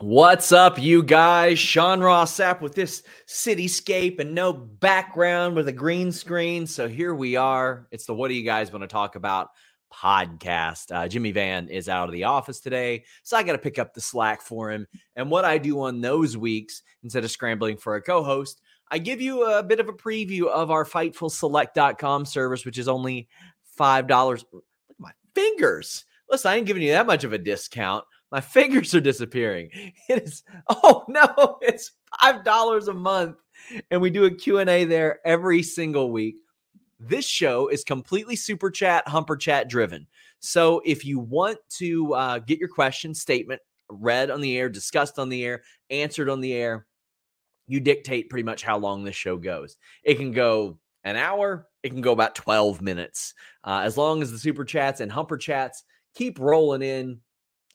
What's up, you guys? Sean Ross Sapp with this cityscape and no background with a green screen. So here we are. It's the What Do You Guys Want to Talk About podcast. Uh, Jimmy Van is out of the office today. So I got to pick up the slack for him. And what I do on those weeks, instead of scrambling for a co host, I give you a bit of a preview of our FightfulSelect.com service, which is only $5. Look at my fingers. Listen, I ain't giving you that much of a discount. My fingers are disappearing. It is oh no, it's $5 a month and we do a Q&A there every single week. This show is completely super chat, humper chat driven. So if you want to uh, get your question statement read on the air, discussed on the air, answered on the air, you dictate pretty much how long this show goes. It can go an hour, it can go about 12 minutes. Uh, as long as the super chats and humper chats keep rolling in,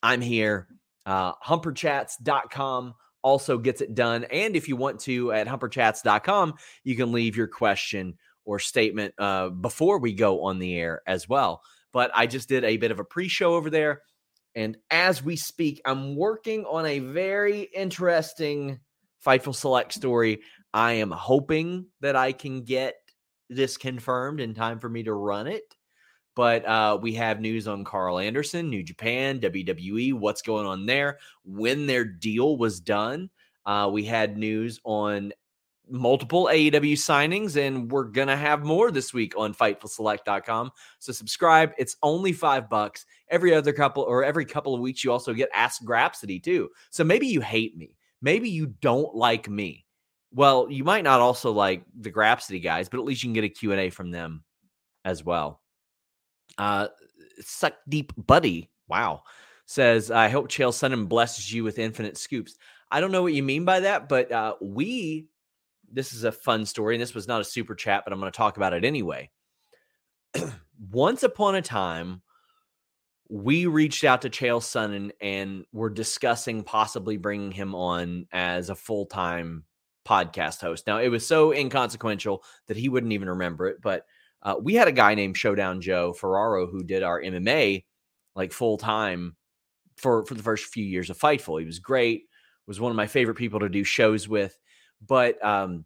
I'm here. Uh, humperchats.com also gets it done. And if you want to, at humperchats.com, you can leave your question or statement uh, before we go on the air as well. But I just did a bit of a pre show over there. And as we speak, I'm working on a very interesting Fightful Select story. I am hoping that I can get this confirmed in time for me to run it. But uh, we have news on Karl Anderson, New Japan, WWE, what's going on there, when their deal was done. Uh, we had news on multiple AEW signings, and we're gonna have more this week on FightfulSelect.com. So subscribe. It's only five bucks. Every other couple or every couple of weeks, you also get Ask Grapsody too. So maybe you hate me. Maybe you don't like me. Well, you might not also like the Grapsody guys, but at least you can get a Q&A from them as well. Uh, Suck Deep Buddy, wow, says, I hope Chael Sonnen blesses you with infinite scoops. I don't know what you mean by that, but uh, we, this is a fun story, and this was not a super chat, but I'm going to talk about it anyway. Once upon a time, we reached out to Chael Sonnen and we're discussing possibly bringing him on as a full time podcast host. Now, it was so inconsequential that he wouldn't even remember it, but uh, we had a guy named Showdown Joe Ferraro who did our MMA like full time for for the first few years of Fightful. He was great. Was one of my favorite people to do shows with. But um,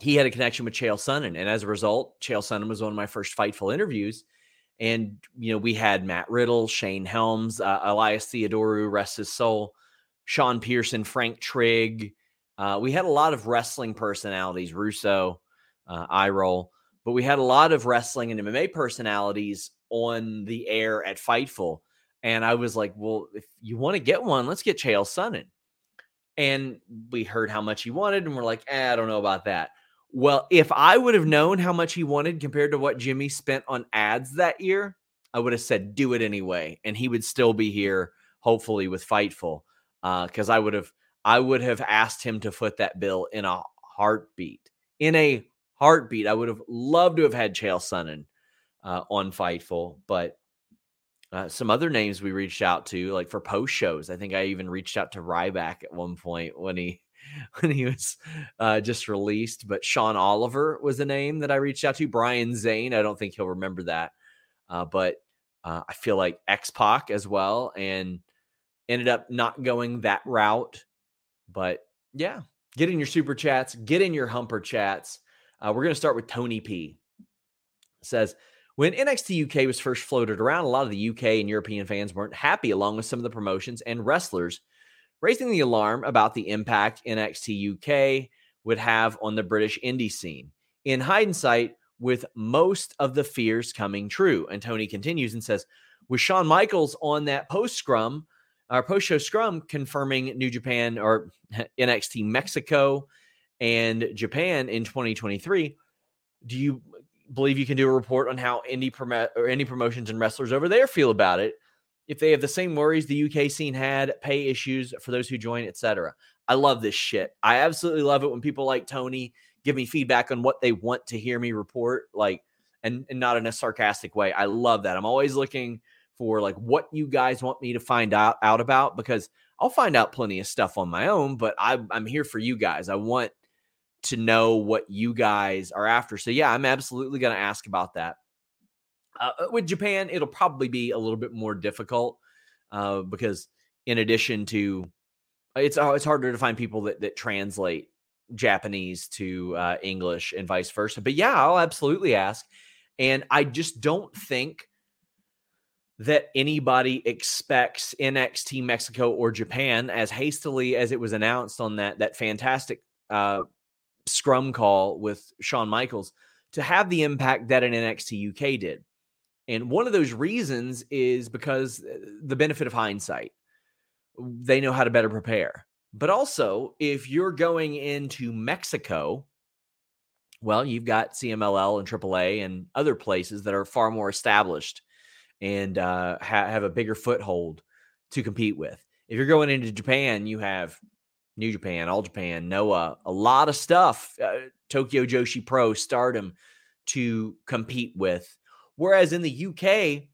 he had a connection with Chael Sonnen, and as a result, Chael Sonnen was one of my first Fightful interviews. And you know, we had Matt Riddle, Shane Helms, uh, Elias Theodorou, rest his soul, Sean Pearson, Frank Trigg. Uh, we had a lot of wrestling personalities, Russo, uh, I roll but we had a lot of wrestling and MMA personalities on the air at Fightful. And I was like, well, if you want to get one, let's get Chael Sonnen. And we heard how much he wanted, and we're like, eh, I don't know about that. Well, if I would have known how much he wanted compared to what Jimmy spent on ads that year, I would have said, do it anyway. And he would still be here, hopefully, with Fightful. Because uh, I would have I would have asked him to foot that bill in a heartbeat. In a heartbeat. I would have loved to have had Chael Sonnen uh, on Fightful, but uh, some other names we reached out to, like for post shows. I think I even reached out to Ryback at one point when he when he was uh, just released. But Sean Oliver was a name that I reached out to. Brian Zane, I don't think he'll remember that. Uh, but uh, I feel like X Pac as well, and ended up not going that route. But yeah, get in your super chats, get in your humper chats. Uh, we're going to start with Tony P. says, when NXT UK was first floated around, a lot of the UK and European fans weren't happy, along with some of the promotions and wrestlers, raising the alarm about the impact NXT UK would have on the British indie scene. In hindsight, with most of the fears coming true. And Tony continues and says, with Shawn Michaels on that post scrum, our post show scrum confirming New Japan or NXT Mexico and Japan in 2023. Do you believe you can do a report on how indie prom- or any promotions and wrestlers over there feel about it? If they have the same worries the UK scene had, pay issues for those who join, etc. I love this shit. I absolutely love it when people like Tony give me feedback on what they want to hear me report, like, and, and not in a sarcastic way. I love that. I'm always looking for like what you guys want me to find out out about because I'll find out plenty of stuff on my own, but I, I'm here for you guys. I want to know what you guys are after. So yeah, I'm absolutely going to ask about that. Uh, uh, with Japan, it'll probably be a little bit more difficult uh, because in addition to it's uh, it's harder to find people that that translate Japanese to uh, English and vice versa. But yeah, I'll absolutely ask. And I just don't think that anybody expects NXT Mexico or Japan as hastily as it was announced on that that fantastic uh, scrum call with Shawn Michaels to have the impact that an NXT UK did. And one of those reasons is because uh, the benefit of hindsight. They know how to better prepare. But also, if you're going into Mexico, well, you've got CMLL and AAA and other places that are far more established and uh, ha- have a bigger foothold to compete with. If you're going into Japan, you have New Japan, All Japan, Noah, a lot of stuff, uh, Tokyo Joshi Pro, Stardom to compete with. Whereas in the UK,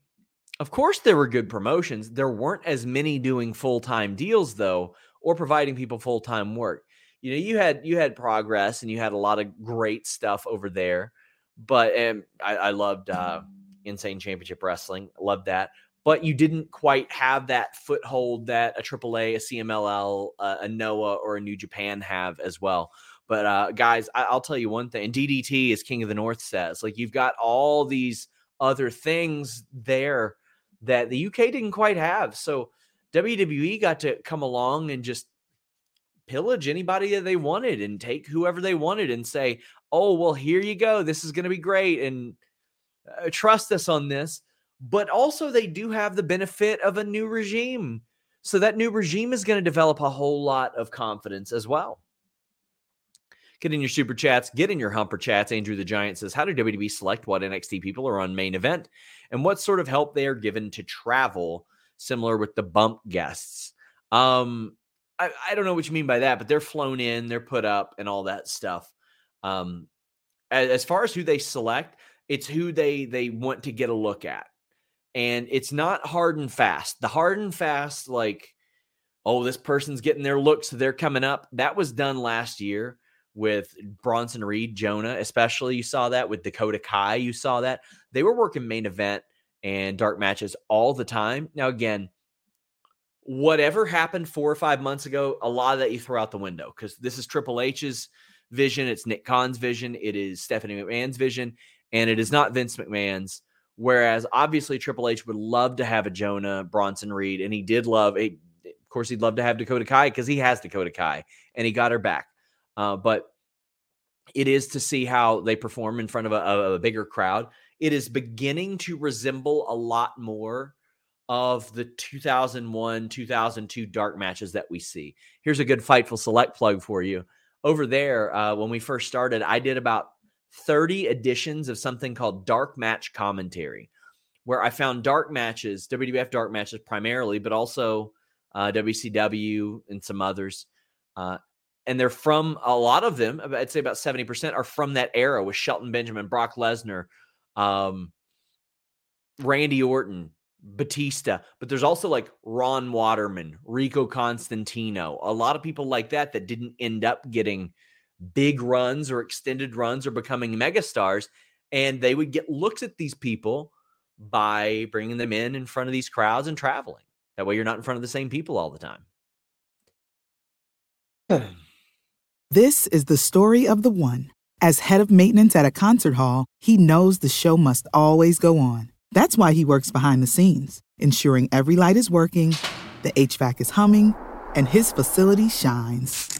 of course, there were good promotions. There weren't as many doing full time deals though, or providing people full time work. You know, you had you had progress and you had a lot of great stuff over there. But and I, I loved uh, Insane Championship Wrestling. Loved that but you didn't quite have that foothold that a AAA, a CMLL, a Noah, or a New Japan have as well. But uh, guys, I- will tell you one thing. And DDT, as King of the North says, like you've got all these other things there that the UK didn't quite have. So WWE got to come along and just pillage anybody that they wanted and take whoever they wanted and say, "Oh, well, here you go. This is going to be great." And uh, trust us on this but also they do have the benefit of a new regime. So that new regime is going to develop a whole lot of confidence as well. Get in your super chats, get in your humper chats. Andrew the Giant says, How do WWE select what NXT people are on main event and what sort of help they are given to travel, similar with the bump guests? Um, I, I don't know what you mean by that, but they're flown in, they're put up, and all that stuff. Um, as, as far as who they select, it's who they they want to get a look at and it's not hard and fast. The hard and fast, like, oh, this person's getting their looks, so they're coming up. That was done last year with Bronson Reed, Jonah, especially. You saw that with Dakota Kai. You saw that they were working main event and dark matches all the time. Now, again, whatever happened four or five months ago, a lot of that you throw out the window because this is Triple H's vision. It's Nick Khan's vision. It is Stephanie McMahon's vision, and it is not Vince McMahon's. Whereas obviously Triple H would love to have a Jonah Bronson Reed, and he did love. A, of course, he'd love to have Dakota Kai because he has Dakota Kai, and he got her back. Uh, but it is to see how they perform in front of a, a, bigger crowd. It is beginning to resemble a lot more of the 2001 2002 dark matches that we see. Here's a good Fightful Select plug for you. Over there, uh, when we first started, I did about 30 editions of something called Dark Match Commentary, where I found dark matches, WWF dark matches primarily, but also uh, WCW and some others. Uh, and they're from a lot of them, I'd say about 70% are from that era with Shelton Benjamin, Brock Lesnar, um, Randy Orton, Batista, but there's also like Ron Waterman, Rico Constantino, a lot of people like that that didn't end up getting big runs or extended runs or becoming megastars. And they would get looks at these people by bringing them in in front of these crowds and traveling. That way you're not in front of the same people all the time. this is the story of the one. As head of maintenance at a concert hall, he knows the show must always go on. That's why he works behind the scenes, ensuring every light is working, the HVAC is humming, and his facility shines.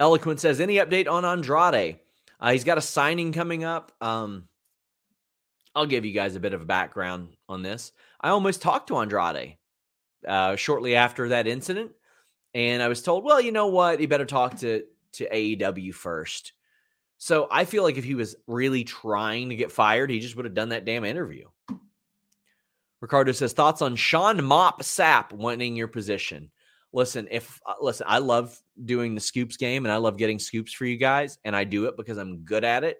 Eloquent says, any update on Andrade? Uh, he's got a signing coming up. Um, I'll give you guys a bit of a background on this. I almost talked to Andrade uh, shortly after that incident, and I was told, well, you know what? You better talk to to AEW first. So I feel like if he was really trying to get fired, he just would have done that damn interview. Ricardo says thoughts on Sean Mop Sap winning your position listen, if uh, listen, I love doing the scoops game and I love getting scoops for you guys, and I do it because I'm good at it,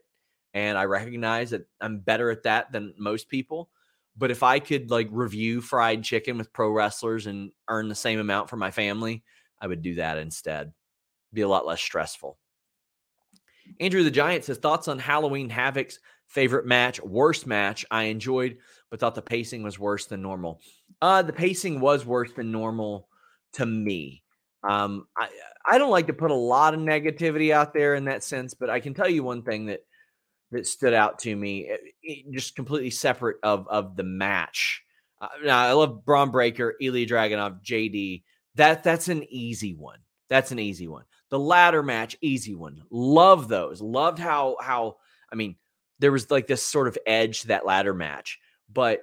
and I recognize that I'm better at that than most people. But if I could like review fried chicken with pro wrestlers and earn the same amount for my family, I would do that instead. Be a lot less stressful. Andrew the Giant says thoughts on Halloween Havoc's favorite match, worst match I enjoyed, but thought the pacing was worse than normal. Uh, the pacing was worse than normal to me. Um, I I don't like to put a lot of negativity out there in that sense, but I can tell you one thing that that stood out to me, it, eh, it, eh, just completely separate of of the match. Uh, now I love Bron Breakker, Ilya Dragunov, JD. That that's an easy one. That's an easy one. The ladder match, easy one. Love those. Loved how how I mean there was like this sort of edge to that ladder match, but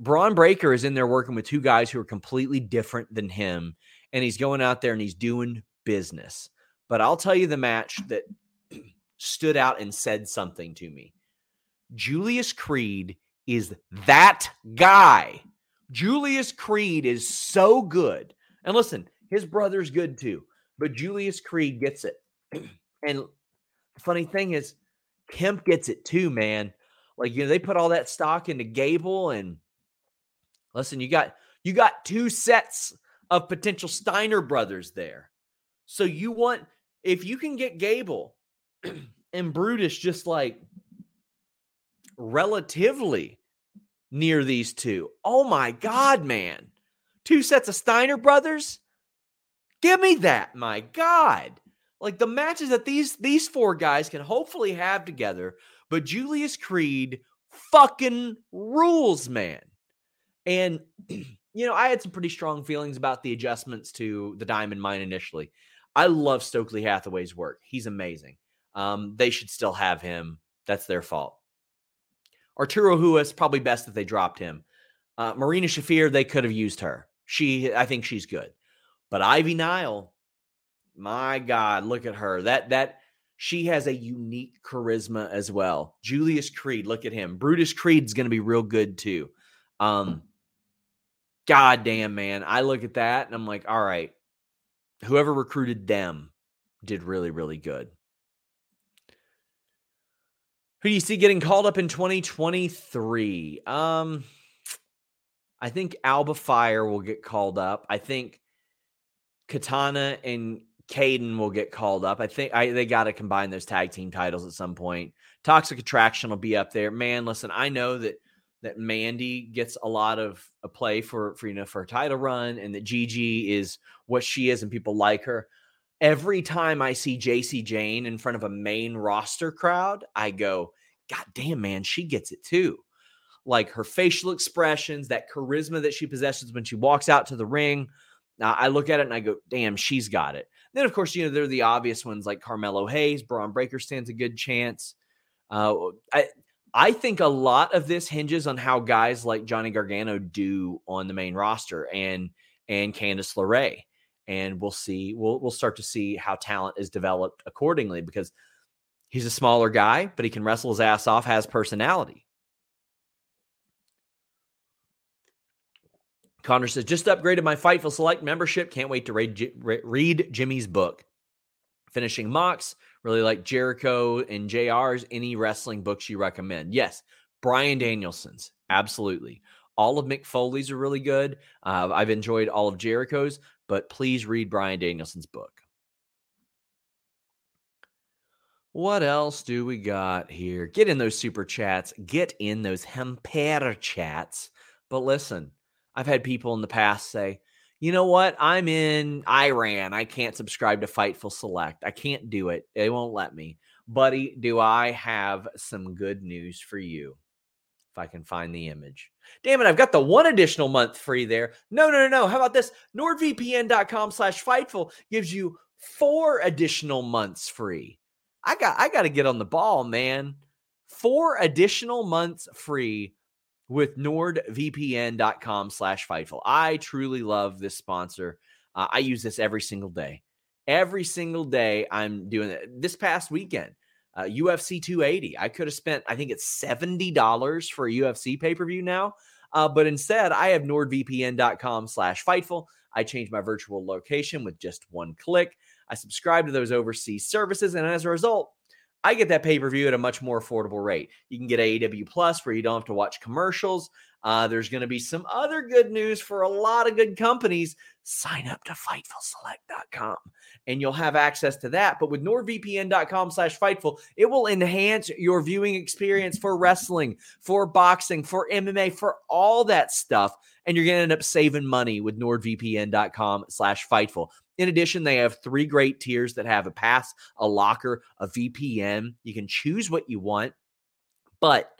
Bron Breakker is in there working with two guys who are completely different than him, and he's going out there and he's doing business. But I'll tell you the match that stood out and said something to me. Julius Creed is that guy. Julius Creed is so good. And listen, his brother's good too, but Julius Creed gets it. and the funny thing is, Kemp gets it too, man. Like, you know, they put all that stock into Gable and Listen, you got you got two sets of potential Steiner brothers there. So you want if you can get Gable and Brutus just like relatively near these two. Oh my god, man. Two sets of Steiner brothers? Give me that. My god. Like the matches that these these four guys can hopefully have together, but Julius Creed fucking rules, man. And, you know, I had some pretty strong feelings about the adjustments to the Diamond Mine initially. I love Stokely Hathaway's work. He's amazing. Um, they should still have him. That's their fault. Arturo Ruas, probably best that they dropped him. Uh, Marina Shafir, they could have used her. She, I think she's good. But Ivy Nile, my God, look at her. That that she has a unique charisma as well. Julius Creed, look at him. Brutus Creed's going to be real good too. Um, God damn, man. I look at that and I'm like, all right, whoever recruited them did really, really good. Who do you see getting called up in 2023? Um, I think Alba Fyre will get called up. I think Katana and Kayden will get called up. I think I, they got to combine those tag team titles at some point. Toxic Attraction will be up there. Man, listen, I know that that Mandy gets a lot of a play for for you know for a title run, and that Gigi is what she is, and people like her. Every time I see Jacy Jayne in front of a main roster crowd, I go, God damn, man, she gets it too. like her facial expressions, that charisma that she possesses when she walks out to the ring. Uh, I look at it and I go, damn, she's got it. Then, of course, you know, there are the obvious ones like Carmelo Hayes, Bron Breakker stands a good chance. Uh, I, I think a lot of this hinges on how guys like Johnny Gargano do on the main roster and and Candice LeRae. And we'll see, we'll we'll start to see how talent is developed accordingly because he's a smaller guy, but he can wrestle his ass off, has personality. Connor says, just upgraded my Fightful Select membership. Can't wait to read, read Jimmy's book. Finishing Mox, really like Jericho and JR's. Any wrestling books you recommend? Yes, Bryan Danielson's. Absolutely. All of Mick Foley's are really good. Uh, I've enjoyed all of Jericho's, but please read Bryan Danielson's book. What else do we got here? Get in those super chats. Get in those Hemper chats. But listen, I've had people in the past say, you know what? I'm in Iran. I can't subscribe to Fightful Select. I can't do it. They won't let me. Buddy, do I have some good news for you? If I can find the image. Damn it, I've got the one additional month free there. No, no, no, no. How about this? NordVPN.com slash Fightful gives you four additional months free. I got I got to get on the ball, man. Four additional months free with nordvpn.com slash fightful. I truly love this sponsor. Uh, i use this every single day. Every single day i'm doing it. This past weekend uh, ufc 280 i could have spent i think it's $70 for a ufc pay-per-view now uh, but instead i have nordvpn.com slash fightful. I change my virtual location with just one click. I subscribe to those overseas services and as a result I get that pay per view at a much more affordable rate. You can get AEW Plus where you don't have to watch commercials. Uh, there's going to be some other good news for a lot of good companies. Sign up to FightfulSelect.com and you'll have access to that. But with NordVPN.com slash Fightful, it will enhance your viewing experience for wrestling, for boxing, for MMA, for all that stuff. And you're going to end up saving money with NordVPN.com slash Fightful. In addition, they have three great tiers that have a pass, a locker, a VPN. You can choose what you want, but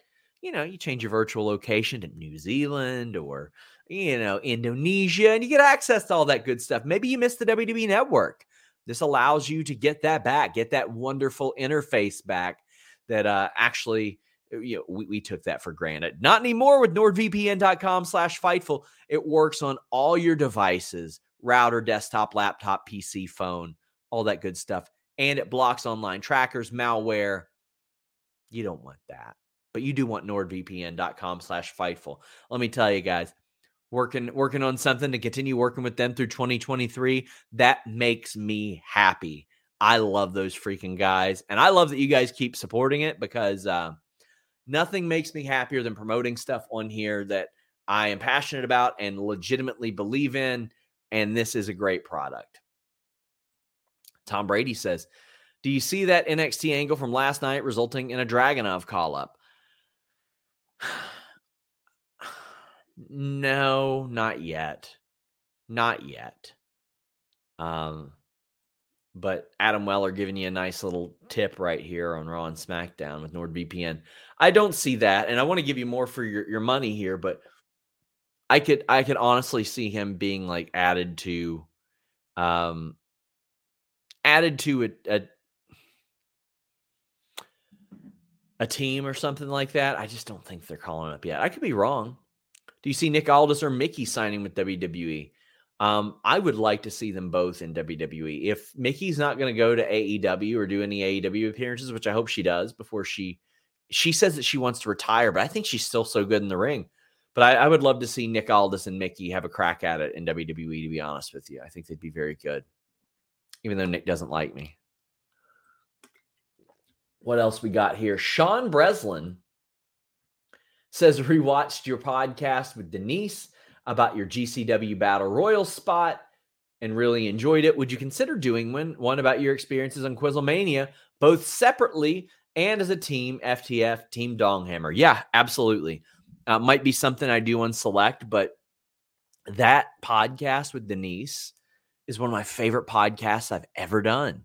you know, you change your virtual location to New Zealand or you know, Indonesia, and you get access to all that good stuff. Maybe you missed the WWE network. This allows you to get that back, get that wonderful interface back that uh, actually uh, you know, we, we took that for granted. Not anymore with NordVPN.com slash Fightful. It works on all your devices, router, desktop, laptop, PC, phone, all that good stuff. And it blocks online trackers, malware. You don't want that. But you do want NordVPN.com slash Fightful. Let me tell you guys, working working on something to continue working with them through 2023, that makes me happy. I love those freaking guys. And I love that you guys keep supporting it because uh, nothing makes me happier than promoting stuff on here that I am passionate about and legitimately believe in and this is a great product. Tom Brady says, Do you see that NXT angle from last night resulting in a Dragunov call up? no, not yet. Not yet. Um, but Adam Weller giving you a nice little tip right here on Raw and SmackDown with NordVPN. I don't see that, and I want to give you more for your, your money here, but I could I could honestly see him being like added to um added to a, a a team or something like that. I just don't think they're calling up yet. I could be wrong. Do you see Nick Aldis or Mickey signing with WWE? Um, I would like to see them both in WWE. If Mickey's not going to go to AEW or do any AEW appearances, which I hope she does before she she says that she wants to retire, but I think she's still so good in the ring. But I, I, would love to see Nick Aldis and Mickey have a crack at it in WWE, to be honest with you. I think they'd be very good, even though Nick doesn't like me. What else we got here? Sean Breslin says rewatched your podcast with Denise about your GCW Battle Royal spot and really enjoyed it. Would you consider doing one, one about your experiences on Quizlemania, both separately and as a team, FTF, Team Donghammer? Yeah, absolutely. Uh, might be something I do on select, but that podcast with Denise is one of my favorite podcasts I've ever done.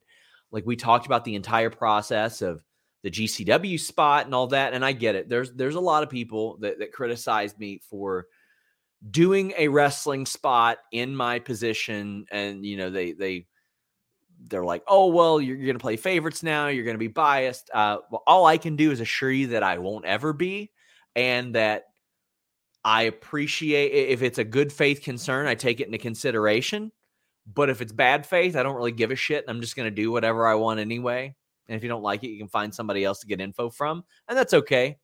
Like we talked about the entire process of the GCW spot and all that. And I get it. There's there's a lot of people that, that criticize me for doing a wrestling spot in my position. And you know, they they they're like, oh well, you're, you're gonna play favorites now, you're gonna be biased. Uh well, all I can do is assure you that I won't ever be, and that I appreciate if it's a good faith concern, I take it into consideration. But if it's bad faith, I don't really give a shit. I'm just going to do whatever I want anyway. And if you don't like it, you can find somebody else to get info from. And that's okay.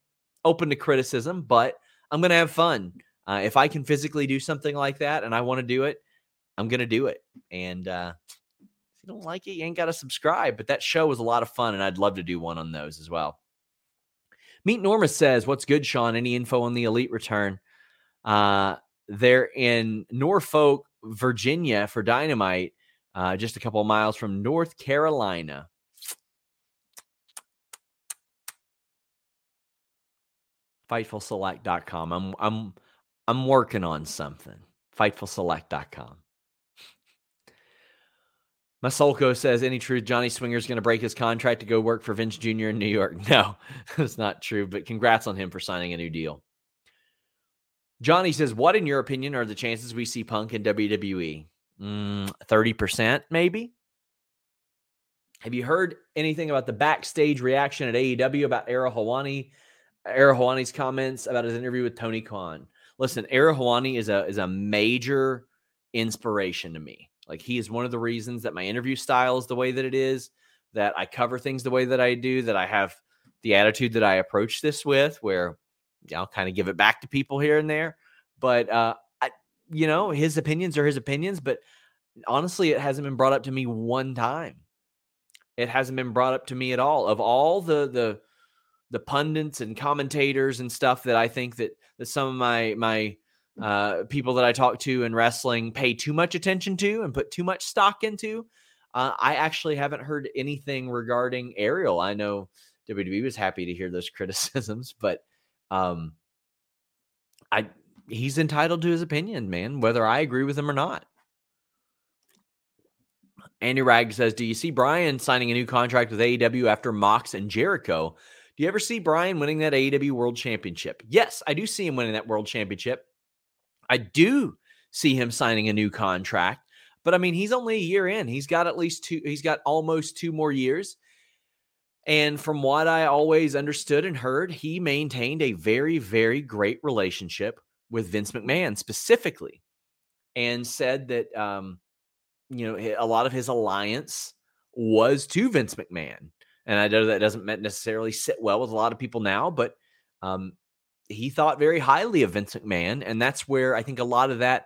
Open to criticism, but I'm going to have fun. Uh, if I can physically do something like that and I want to do it, I'm going to do it. And uh, if you don't like it, you ain't got to subscribe. But that show was a lot of fun, and I'd love to do one on those as well. Meet Norma says, What's good, Sean? Any info on the elite return? Uh, they're in Norfolk, Virginia for Dynamite, uh, just a couple miles from North Carolina. Fightfulselect.com. I'm I'm I'm working on something. Fightfulselect.com. Masolko says, any truth, Johnny Swinger's going to break his contract to go work for Vince Jr. in New York. No, that's not true, but congrats on him for signing a new deal. Johnny says, what, in your opinion, are the chances we see Punk in WWE? Mm, 30%, maybe? Have you heard anything about the backstage reaction at AEW about Ariel Helwani? Ariel Helwani's comments about his interview with Tony Khan. Listen, Ariel Helwani is a is a major inspiration to me. Like he is one of the reasons that my interview style is the way that it is, that I cover things the way that I do, that I have the attitude that I approach this with, where I'll kind of give it back to people here and there. But uh, I, you know, his opinions are his opinions. But honestly, it hasn't been brought up to me one time. It hasn't been brought up to me at all. Of all the the the pundits and commentators and stuff that I think that that some of my my uh, people that I talk to in wrestling pay too much attention to and put too much stock into. Uh, I actually haven't heard anything regarding Ariel. I know WWE was happy to hear those criticisms, but um, I he's entitled to his opinion, man, whether I agree with him or not. Andy Rag says, "Do you see Bryan signing a new contract with AEW after Mox and Jericho? Do you ever see Bryan winning that AEW World Championship? Yes, I do see him winning that World Championship. I do see him signing a new contract, but I mean, he's only a year in. He's got at least two. He's got almost two more years. And from what I always understood and heard, he maintained a very, very great relationship with Vince McMahon specifically, and said that um, you know a lot of his alliance was to Vince McMahon. And I know that doesn't necessarily sit well with a lot of people now, but um, he thought very highly of Vince McMahon, and that's where I think a lot of that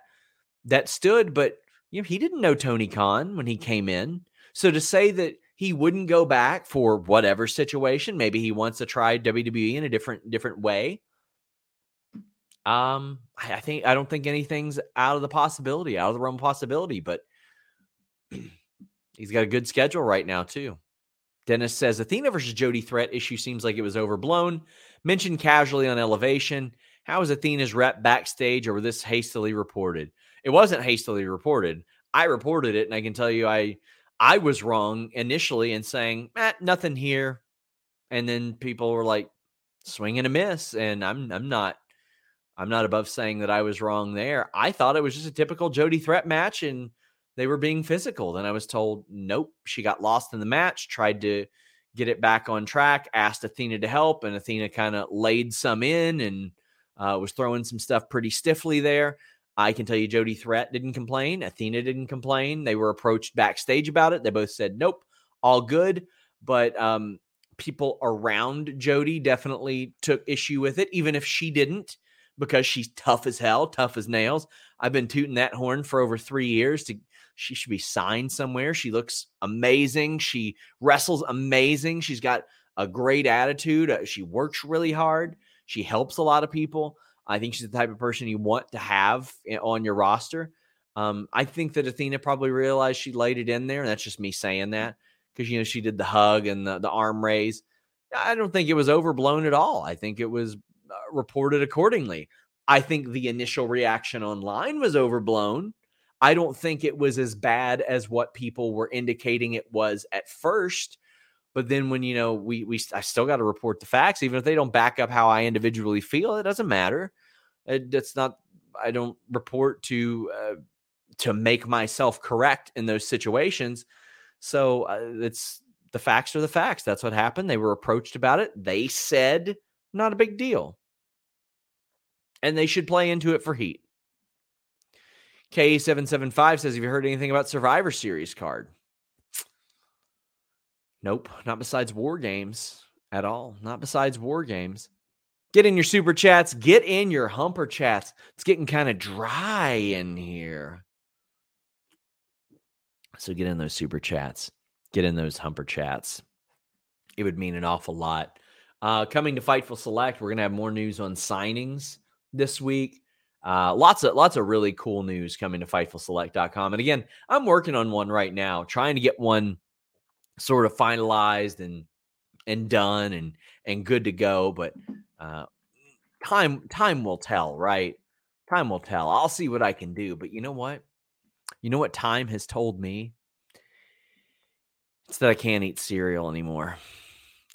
that stood. But you know, he didn't know Tony Khan when he came in, so to say that he wouldn't go back for whatever situation, maybe he wants to try WWE in a different different way. Um, I, think I don't think anything's out of the possibility, out of the realm of possibility, but he's got a good schedule right now too. Dennis says Athena versus Jody threat issue seems like it was overblown. Mentioned casually on elevation. How was Athena's rep backstage or was this hastily reported? It wasn't hastily reported. I reported it, and I can tell you I I was wrong initially in saying, eh, nothing here. And then people were like, swing and a miss. And I'm I'm not I'm not above saying that I was wrong there. I thought it was just a typical Jody threat match and they were being physical. Then I was told, nope, she got lost in the match, tried to get it back on track, asked Athena to help, and Athena kind of laid some in and uh, was throwing some stuff pretty stiffly there. I can tell you Jody Threat didn't complain. Athena didn't complain. They were approached backstage about it. They both said, nope, all good. But um, people around Jody definitely took issue with it, even if she didn't, because she's tough as hell, tough as nails. I've been tooting that horn for over three years to she should be signed somewhere. She looks amazing. She wrestles amazing. She's got a great attitude. Uh, she works really hard. She helps a lot of people. I think she's the type of person you want to have on your roster. Um, I think that Athena probably realized she laid it in there, and that's just me saying that because you know she did the hug and the, the arm raise. I don't think it was overblown at all. I think it was uh, reported accordingly. I think the initial reaction online was overblown. I don't think it was as bad as what people were indicating it was at first. But then when you know we we I still got to report the facts, even if they don't back up how I individually feel, it doesn't matter. It, it's not. I don't report to uh, to make myself correct in those situations. So uh, it's the facts are the facts. That's what happened. They were approached about it. They said not a big deal, and they should play into it for heat. K775 says, Have you heard anything about Survivor Series card? Nope, not besides War Games at all. Not besides War Games. Get in your super chats, get in your humper chats. It's getting kind of dry in here. So get in those super chats, get in those humper chats. It would mean an awful lot. Uh, coming to Fightful Select, we're to have more news on signings this week. Uh, lots of lots of really cool news coming to fightfulselect.com. And again, I'm working on one right now, trying to get one sort of finalized and and done and and good to go. But uh, time time will tell, right? Time will tell. I'll see what I can do. But you know what? You know what time has told me? It's that I can't eat cereal anymore.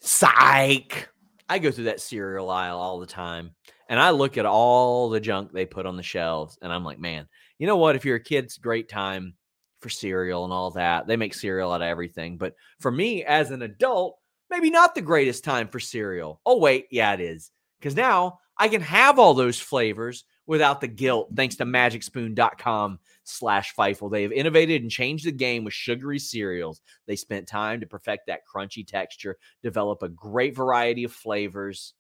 Psych. I go through that cereal aisle all the time. And I look at all the junk they put on the shelves, and I'm like, man, you know what? If you're a kid, it's a great time for cereal and all that. They make cereal out of everything. But for me as an adult, maybe not the greatest time for cereal. Oh, wait, yeah, it is. Because now I can have all those flavors without the guilt, thanks to magicspoon.com slash Fightful. They have innovated and changed the game with sugary cereals. They spent time to perfect that crunchy texture, develop a great variety of flavors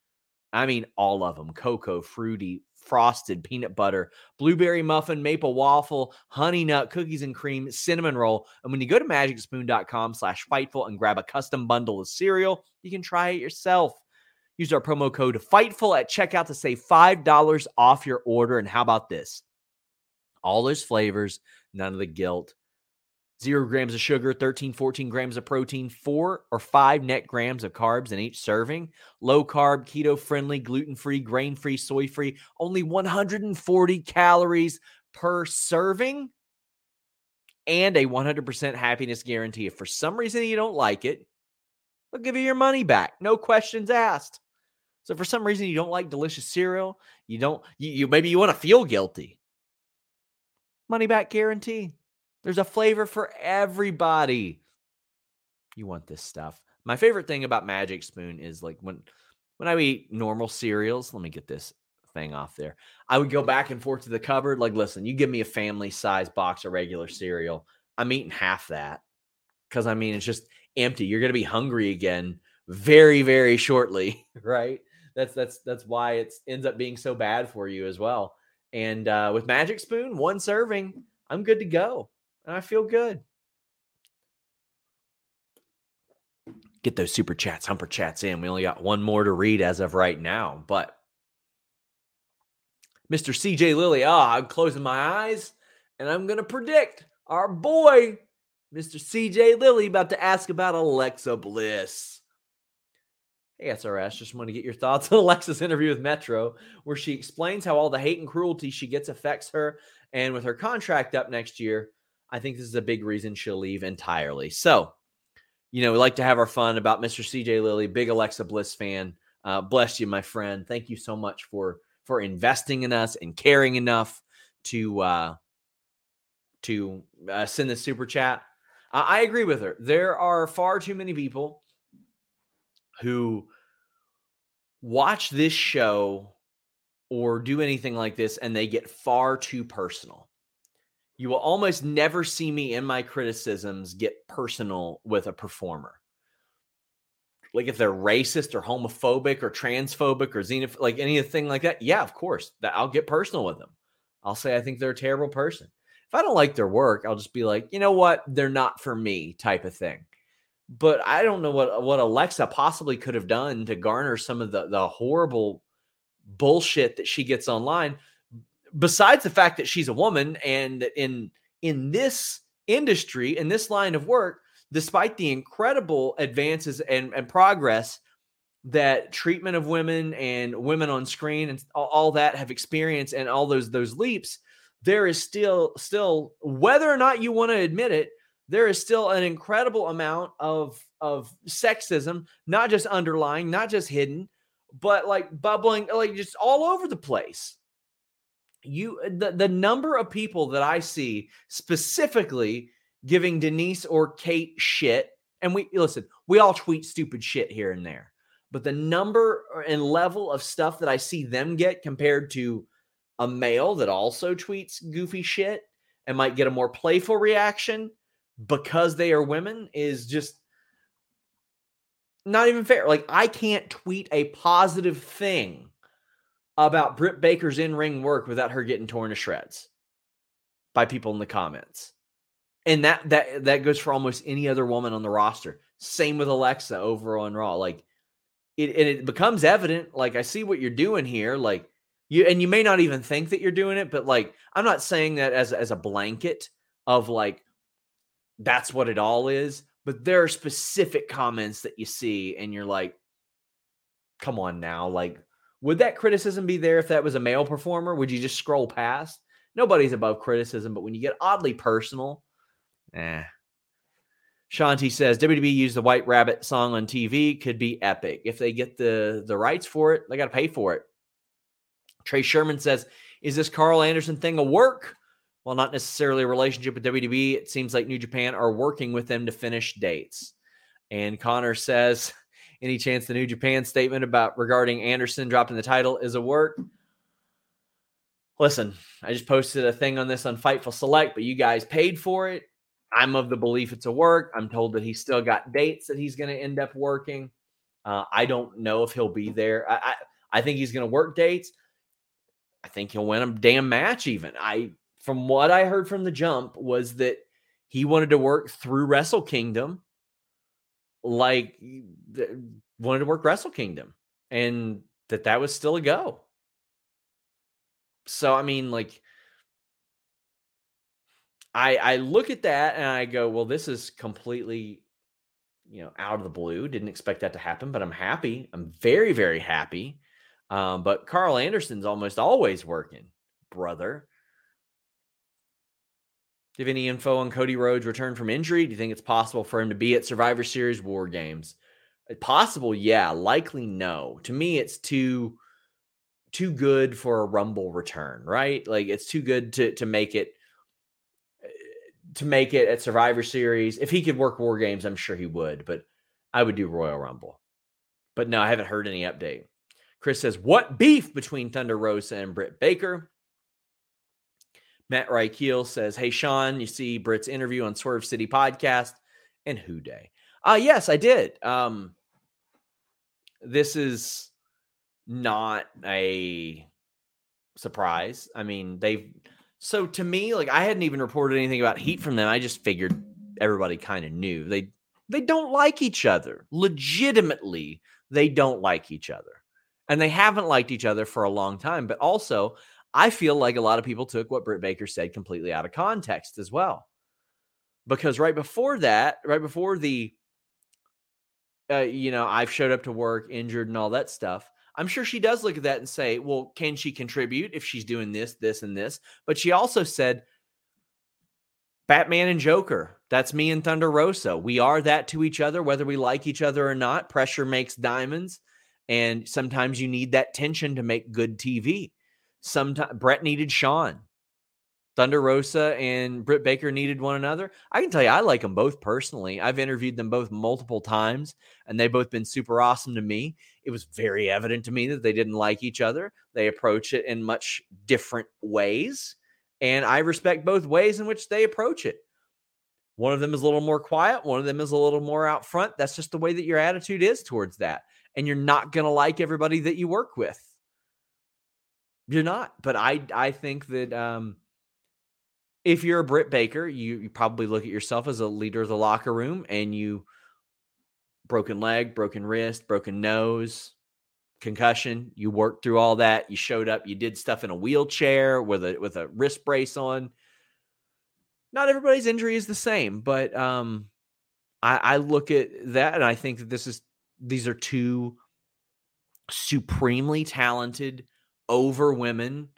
I mean, all of them cocoa, fruity, frosted, peanut butter, blueberry muffin, maple waffle, honey nut, cookies and cream, cinnamon roll. And when you go to magicspoon.com slash fightful and grab a custom bundle of cereal, you can try it yourself. Use our promo code FIGHTFUL at checkout to save $5 off your order. And how about this? All those flavors, none of the guilt zero grams of sugar, 13, 14 grams of protein, four or five net grams of carbs in each serving. Low carb, keto friendly, gluten free, grain free, soy free, only 140 calories per serving, and a 100% happiness guarantee. If for some reason you don't like it, they'll give you your money back. No questions asked. So for some reason you don't like delicious cereal, you don't you, you maybe you want to feel guilty. Money back guarantee. There's a flavor for everybody. You want this stuff. My favorite thing about Magic Spoon is like when when I eat normal cereals, let me get this thing off there. I would go back and forth to the cupboard like, listen, you give me a family size box of regular cereal. I'm eating half that. Cuz I mean, it's just empty. You're going to be hungry again very very shortly, right? That's that's that's why it ends up being so bad for you as well. And uh, with Magic Spoon, one serving, I'm good to go and I feel good. Get those super chats, humper chats in. We only got one more to read as of right now, but Mr. CJ Lilly, ah, I'm closing my eyes and I'm going to predict our boy, Mr. CJ Lilly, about to ask about Alexa Bliss. Hey, SRS, just want to get your thoughts on Alexa's interview with Metro, where she explains how all the hate and cruelty she gets affects her. And with her contract up next year, I think this is a big reason she'll leave entirely. So, you know, we like to have our fun about Mr. CJ Lilly, big Alexa Bliss fan. Uh, bless you, my friend. Thank you so much for for investing in us and caring enough to uh, to uh, send this super chat. I agree with her. There are far too many people who watch this show or do anything like this and they get far too personal you will almost never see me in my criticisms get personal with a performer. Like if they're racist or homophobic or transphobic or xenophobic, like anything like that, yeah, of course, that I'll get personal with them. I'll say I think they're a terrible person. If I don't like their work, I'll just be like, you know what, they're not for me, type of thing. But I don't know what what Alexa possibly could have done to garner some of the the horrible bullshit that she gets online besides the fact that she's a woman and in in this industry in this line of work despite the incredible advances and, and progress that treatment of women and women on screen and all, all that have experienced and all those those leaps there is still still whether or not you want to admit it there is still an incredible amount of of sexism, not just underlying, not just hidden, but like bubbling, like just all over the place. You uh, the, the number of people that I see specifically giving Denise or Kate shit, and we listen, we all tweet stupid shit here and there, but the number uh, and level of stuff that I see them get compared to a male that also tweets goofy shit and might get a more playful reaction because they are women is just not even fair. Like I can't tweet a positive thing about Britt Baker's in-ring work without her getting torn to shreds by people in the comments. And that that that goes for almost any other woman on the roster. Same with Alexa over on Raw. Like it and it becomes evident. Like I see what you're doing here. Like you and you may not even think that you're doing it, but like I'm not saying that as as a blanket of like that's what it all is, but there are specific comments that you see and you're like come on now, like would that criticism be there if that was a male performer? Would you just scroll past? Nobody's above criticism, but when you get oddly personal, eh. Shanti says WWE used the White Rabbit song on TV could be epic. If they get the the rights for it, they got to pay for it. Trey Sherman says, "Is this Karl Anderson thing a work? Well, not necessarily a relationship with WWE. It seems like New Japan are working with them to finish dates." And Connor says, "Any chance the New Japan statement about regarding Anderson dropping the title is a work?" Listen, I just posted a thing on this on Fightful Select, but you guys paid for it. I'm of the belief it's a work. I'm told that he's still got dates that he's going to end up working. Uh, I don't know if he'll be there. I, I, I think he's going to work dates. I think he'll win a damn match. Even I, from what I heard from the jump, was that he wanted to work through Wrestle Kingdom, like wanted to work Wrestle Kingdom, and that that was still a go. So I mean, like I I look at that and I go, well, this is completely, you know, out of the blue. Didn't expect that to happen, but I'm happy. I'm very very happy. Um, but Karl Anderson's almost always working, brother. Do you have any info on Cody Rhodes' return from injury? Do you think it's possible for him to be at Survivor Series War Games? Uh, possible, yeah. Likely, no. To me, it's too too good for a Rumble return, right? Like it's too good to to make it to make it at Survivor Series. If he could work War Games, I'm sure he would, but I would do Royal Rumble. But no, I haven't heard any update. Chris says, What beef between Thunder Rosa and Britt Baker? Matt Reichel says, Hey, Sean, you see Britt's interview on Swerve City podcast and Who Day? Uh, yes, I did. Um, this is not a surprise. I mean, they've so to me, like I hadn't even reported anything about heat from them. I just figured everybody kind of knew. They they don't like each other. Legitimately, they don't like each other. And they haven't liked each other for a long time. But also, I feel like a lot of people took what Britt Baker said completely out of context as well. Because right before that, right before the uh, you know, I've showed up to work injured and all that stuff. I'm sure she does look at that and say, well, can she contribute if she's doing this, this, and this? But she also said, Batman and Joker, that's me and Thunder Rosa. We are that to each other, whether we like each other or not. Pressure makes diamonds. And sometimes you need that tension to make good TV. Sometimes Brett needed Sean. Thunder Rosa and Britt Baker needed one another. I can tell you, I like them both personally. I've interviewed them both multiple times, and they've both been super awesome to me. It was very evident to me that they didn't like each other. They approach it in much different ways, and I respect both ways in which they approach it. One of them is a little more quiet, one of them is a little more out front. That's just the way that your attitude is towards that. And you're not going to like everybody that you work with. You're not. But I I think that um if you're a Britt Baker, you, you probably look at yourself as a leader of the locker room and you broken leg, broken wrist, broken nose, concussion. You worked through all that. You showed up. You did stuff in a wheelchair with a with a wrist brace on. Not everybody's injury is the same, but um, I, I look at that and I think that this is these are two supremely talented over women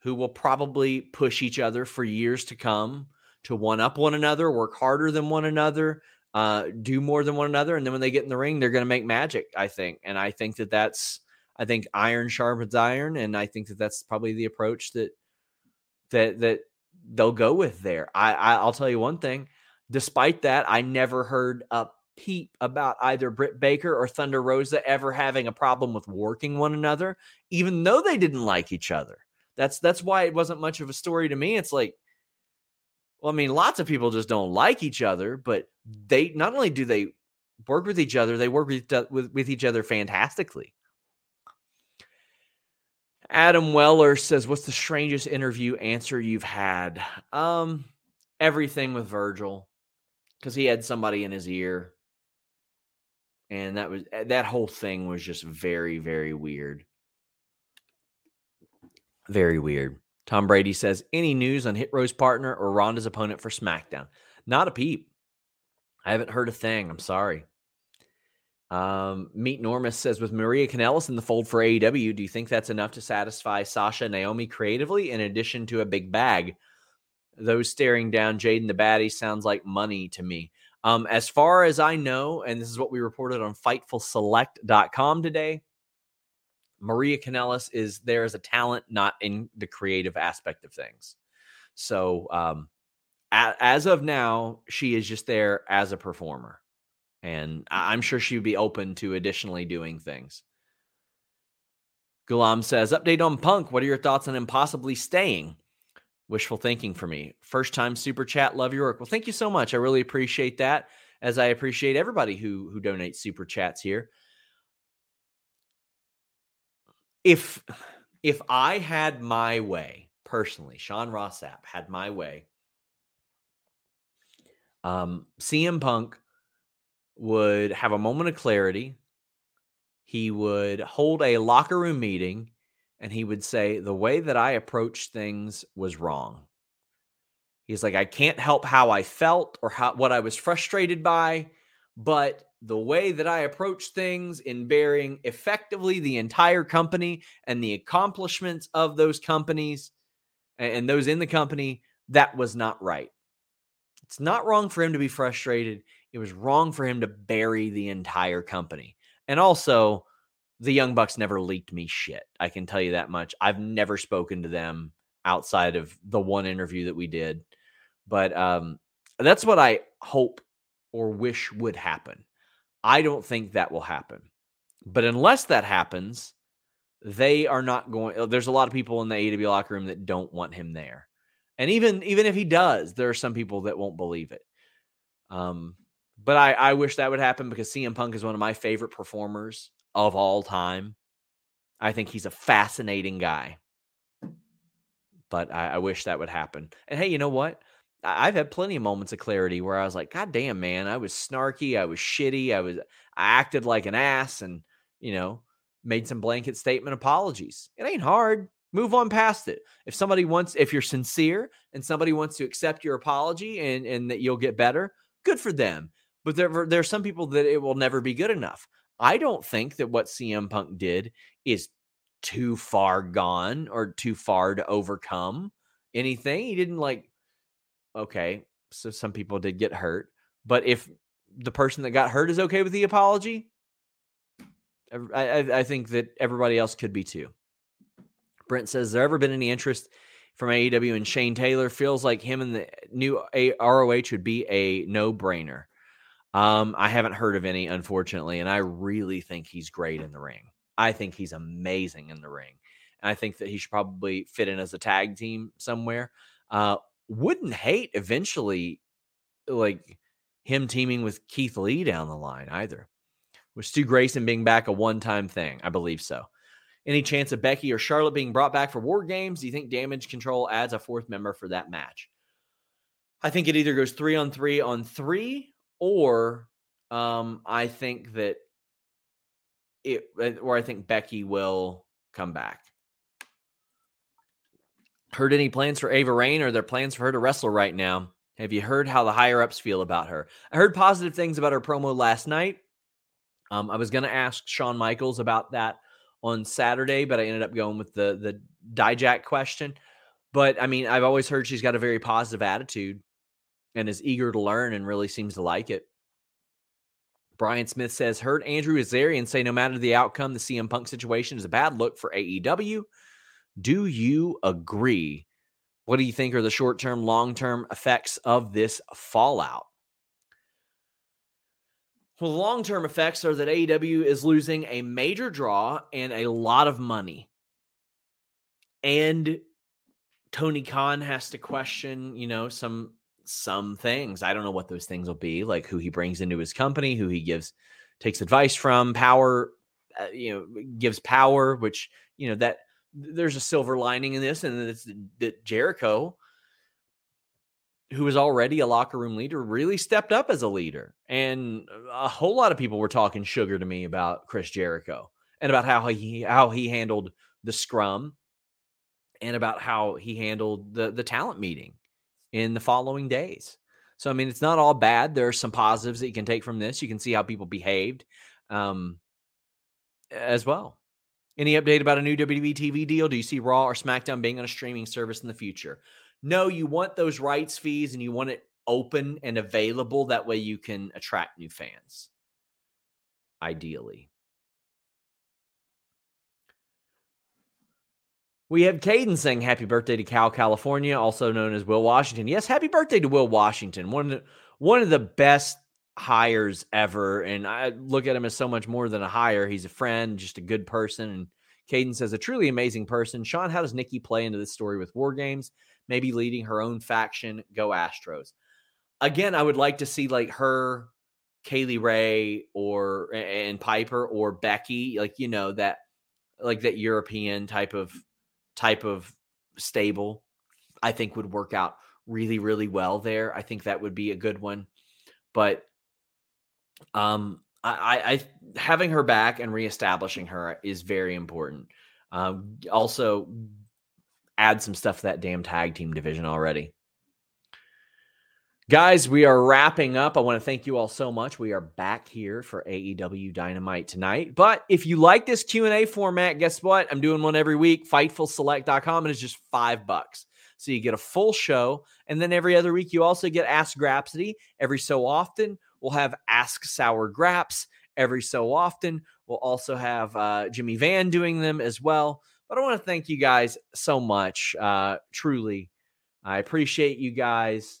who will probably push each other for years to come to one up one another, work harder than one another. uh, do more than one another, and then when they get in the ring, they're going to make magic. I think, and I think that that's I think iron sharpens iron, and I think that that's probably the approach that that that they'll go with there. I, I I'll tell you one thing. Despite that, I never heard a peep about either Britt Baker or Thunder Rosa ever having a problem with working one another, even though they didn't like each other. That's that's why it wasn't much of a story to me. It's like, well, I mean, lots of people just don't like each other, but they not only do they work with each other, they work with with, with each other fantastically. Adam Weller says, "What's the strangest interview answer you've had?" Um, everything with Virgil, because he had somebody in his ear, and that was eh, that whole thing was just very, very weird. Very weird. Tom Brady says, "Any news on Hit Row's partner or Ronda's opponent for SmackDown?" Not a peep. I haven't heard a thing. I'm sorry. Um, Meet Normus says, with Maria Kanellis in the fold for AEW, do you think that's enough to satisfy Sasha Naomi creatively in addition to a big bag? Those staring down Jade and the Baddie sounds like money to me. Um, as far as I know, and this is what we reported on FightfulSelect.com today, Maria Kanellis is there as a talent, not in the creative aspect of things. So, um, a- as of now, she is just there as a performer and I'm sure she would be open to additionally doing things. Gulam says, Update on Punk. What are your thoughts on him possibly staying? Wishful thinking for me. First time super chat. Love your work. Well, thank you so much. I really appreciate that, as I appreciate everybody who who donates super chats here. If if I had my way personally, Sean Ross Sapp had my way, um, CM Punk would have a moment of clarity. He would hold a locker room meeting and he would say, The way that I approached things was wrong. He's like, I can't help how I felt or how what I was frustrated by, but the way that I approached things in bearing effectively the entire company and the accomplishments of those companies and those in the company, that was not right. It's not wrong for him to be frustrated. It was wrong for him to bury the entire company. And also, the Young Bucks never leaked me shit. I can tell you that much. I've never spoken to them outside of the one interview that we did. But um, that's what I hope or wish would happen. I don't think that will happen. But unless that happens, they are not going. Uh, there's a lot of people in the AEW locker room that don't want him there. And even even if he does, there are some people that won't believe it. Um, but I, I wish that would happen because CM Punk is one of my favorite performers of all time. I think he's a fascinating guy. But I, I wish that would happen. And hey, you know what? I've had plenty of moments of clarity where I was like, God damn, man, I was snarky, I was shitty, I was I acted like an ass and you know, made some blanket statement apologies. It ain't hard. Move on past it. If somebody wants, if you're sincere and somebody wants to accept your apology and and that you'll get better, good for them. But there, there are some people that it will never be good enough. I don't think that what CM Punk did is too far gone or too far to overcome anything. He didn't like, okay, so some people did get hurt. But if the person that got hurt is okay with the apology, I, I, think that everybody else could be too. Brent says, there ever been any interest from AEW and Shane Taylor? Feels like him and the new ROH would be a no brainer. Um, I haven't heard of any, unfortunately, and I really think he's great in the ring. I think he's amazing in the ring. And I think that he should probably fit in as a tag team somewhere. Uh, wouldn't hate eventually like him teaming with Keith Lee down the line either. With Stu Grayson being back a one time thing, I believe so. Any chance of Becky or Charlotte being brought back for War Games? Do you think Damage Control adds a fourth member for that match? I think it either goes three on three on three or um, I think that it, uh, or I think Becky will come back. Heard any plans for Ava Raine? Or their plans for her to wrestle right now? Have you heard how the higher ups feel about her? I heard positive things about her promo last night. Um, I was going to ask Shawn Michaels about that on Saturday, but I ended up going with the the Dijak question. But I mean, I've always heard she's got a very positive attitude and is eager to learn and really seems to like it. Brian Smith says, heard Andrew Zarian say no matter the outcome, the CM Punk situation is a bad look for AEW. Do you agree? What do you think are the short term, long term effects of this fallout? Well, the long term effects are that AEW is losing a major draw and a lot of money. And Tony Khan has to question, you know, some some things. I don't know what those things will be, like who he brings into his company, who he gives takes advice from, power, uh, you know, gives power, which, you know, that there's a silver lining in this and it's that Jericho who was already a locker room leader really stepped up as a leader. And a whole lot of people were talking sugar to me about Chris Jericho and about how he how he handled the scrum and about how he handled the the talent meeting in the following days. So I mean, it's not all bad. There are some positives that you can take from this. You can see how people behaved um, as well. Any update about a new WWE TV deal? Do you see Raw or SmackDown being on a streaming service in the future? No, you want those rights fees and you want it open and available. That way you can attract new fans, ideally. We have Kayden saying happy birthday to Cal, California, also known as Will Washington. Yes, happy birthday to Will Washington. One of the, one of the best hires ever. And I look at him as so much more than a hire. He's a friend, just a good person. And Kayden says, a truly amazing person. Sean, how does Nikki play into this story with War Games? Maybe leading her own faction. Go Astros. Again, I would like to see like her, Kay Lee Ray, or and Piper or Becky, like you know that, like that European type of type of stable, I think would work out really, really well there. I think that would be a good one. But um, I, I having her back and reestablishing her is very important. Um, also, add some stuff to that damn tag team division already. Guys, we are wrapping up. I want to thank you all so much. We are back here for AEW Dynamite tonight. But if you like this Q&A format, guess what? I'm doing one every week. Fightfulselect.com and it's just 5 bucks. So you get a full show and then every other week you also get Ask Grapsody. Every so often we'll have Ask Sour Graps. Every so often we'll also have uh, Jimmy Van doing them as well. But I want to thank you guys so much. Uh, truly, I appreciate you guys.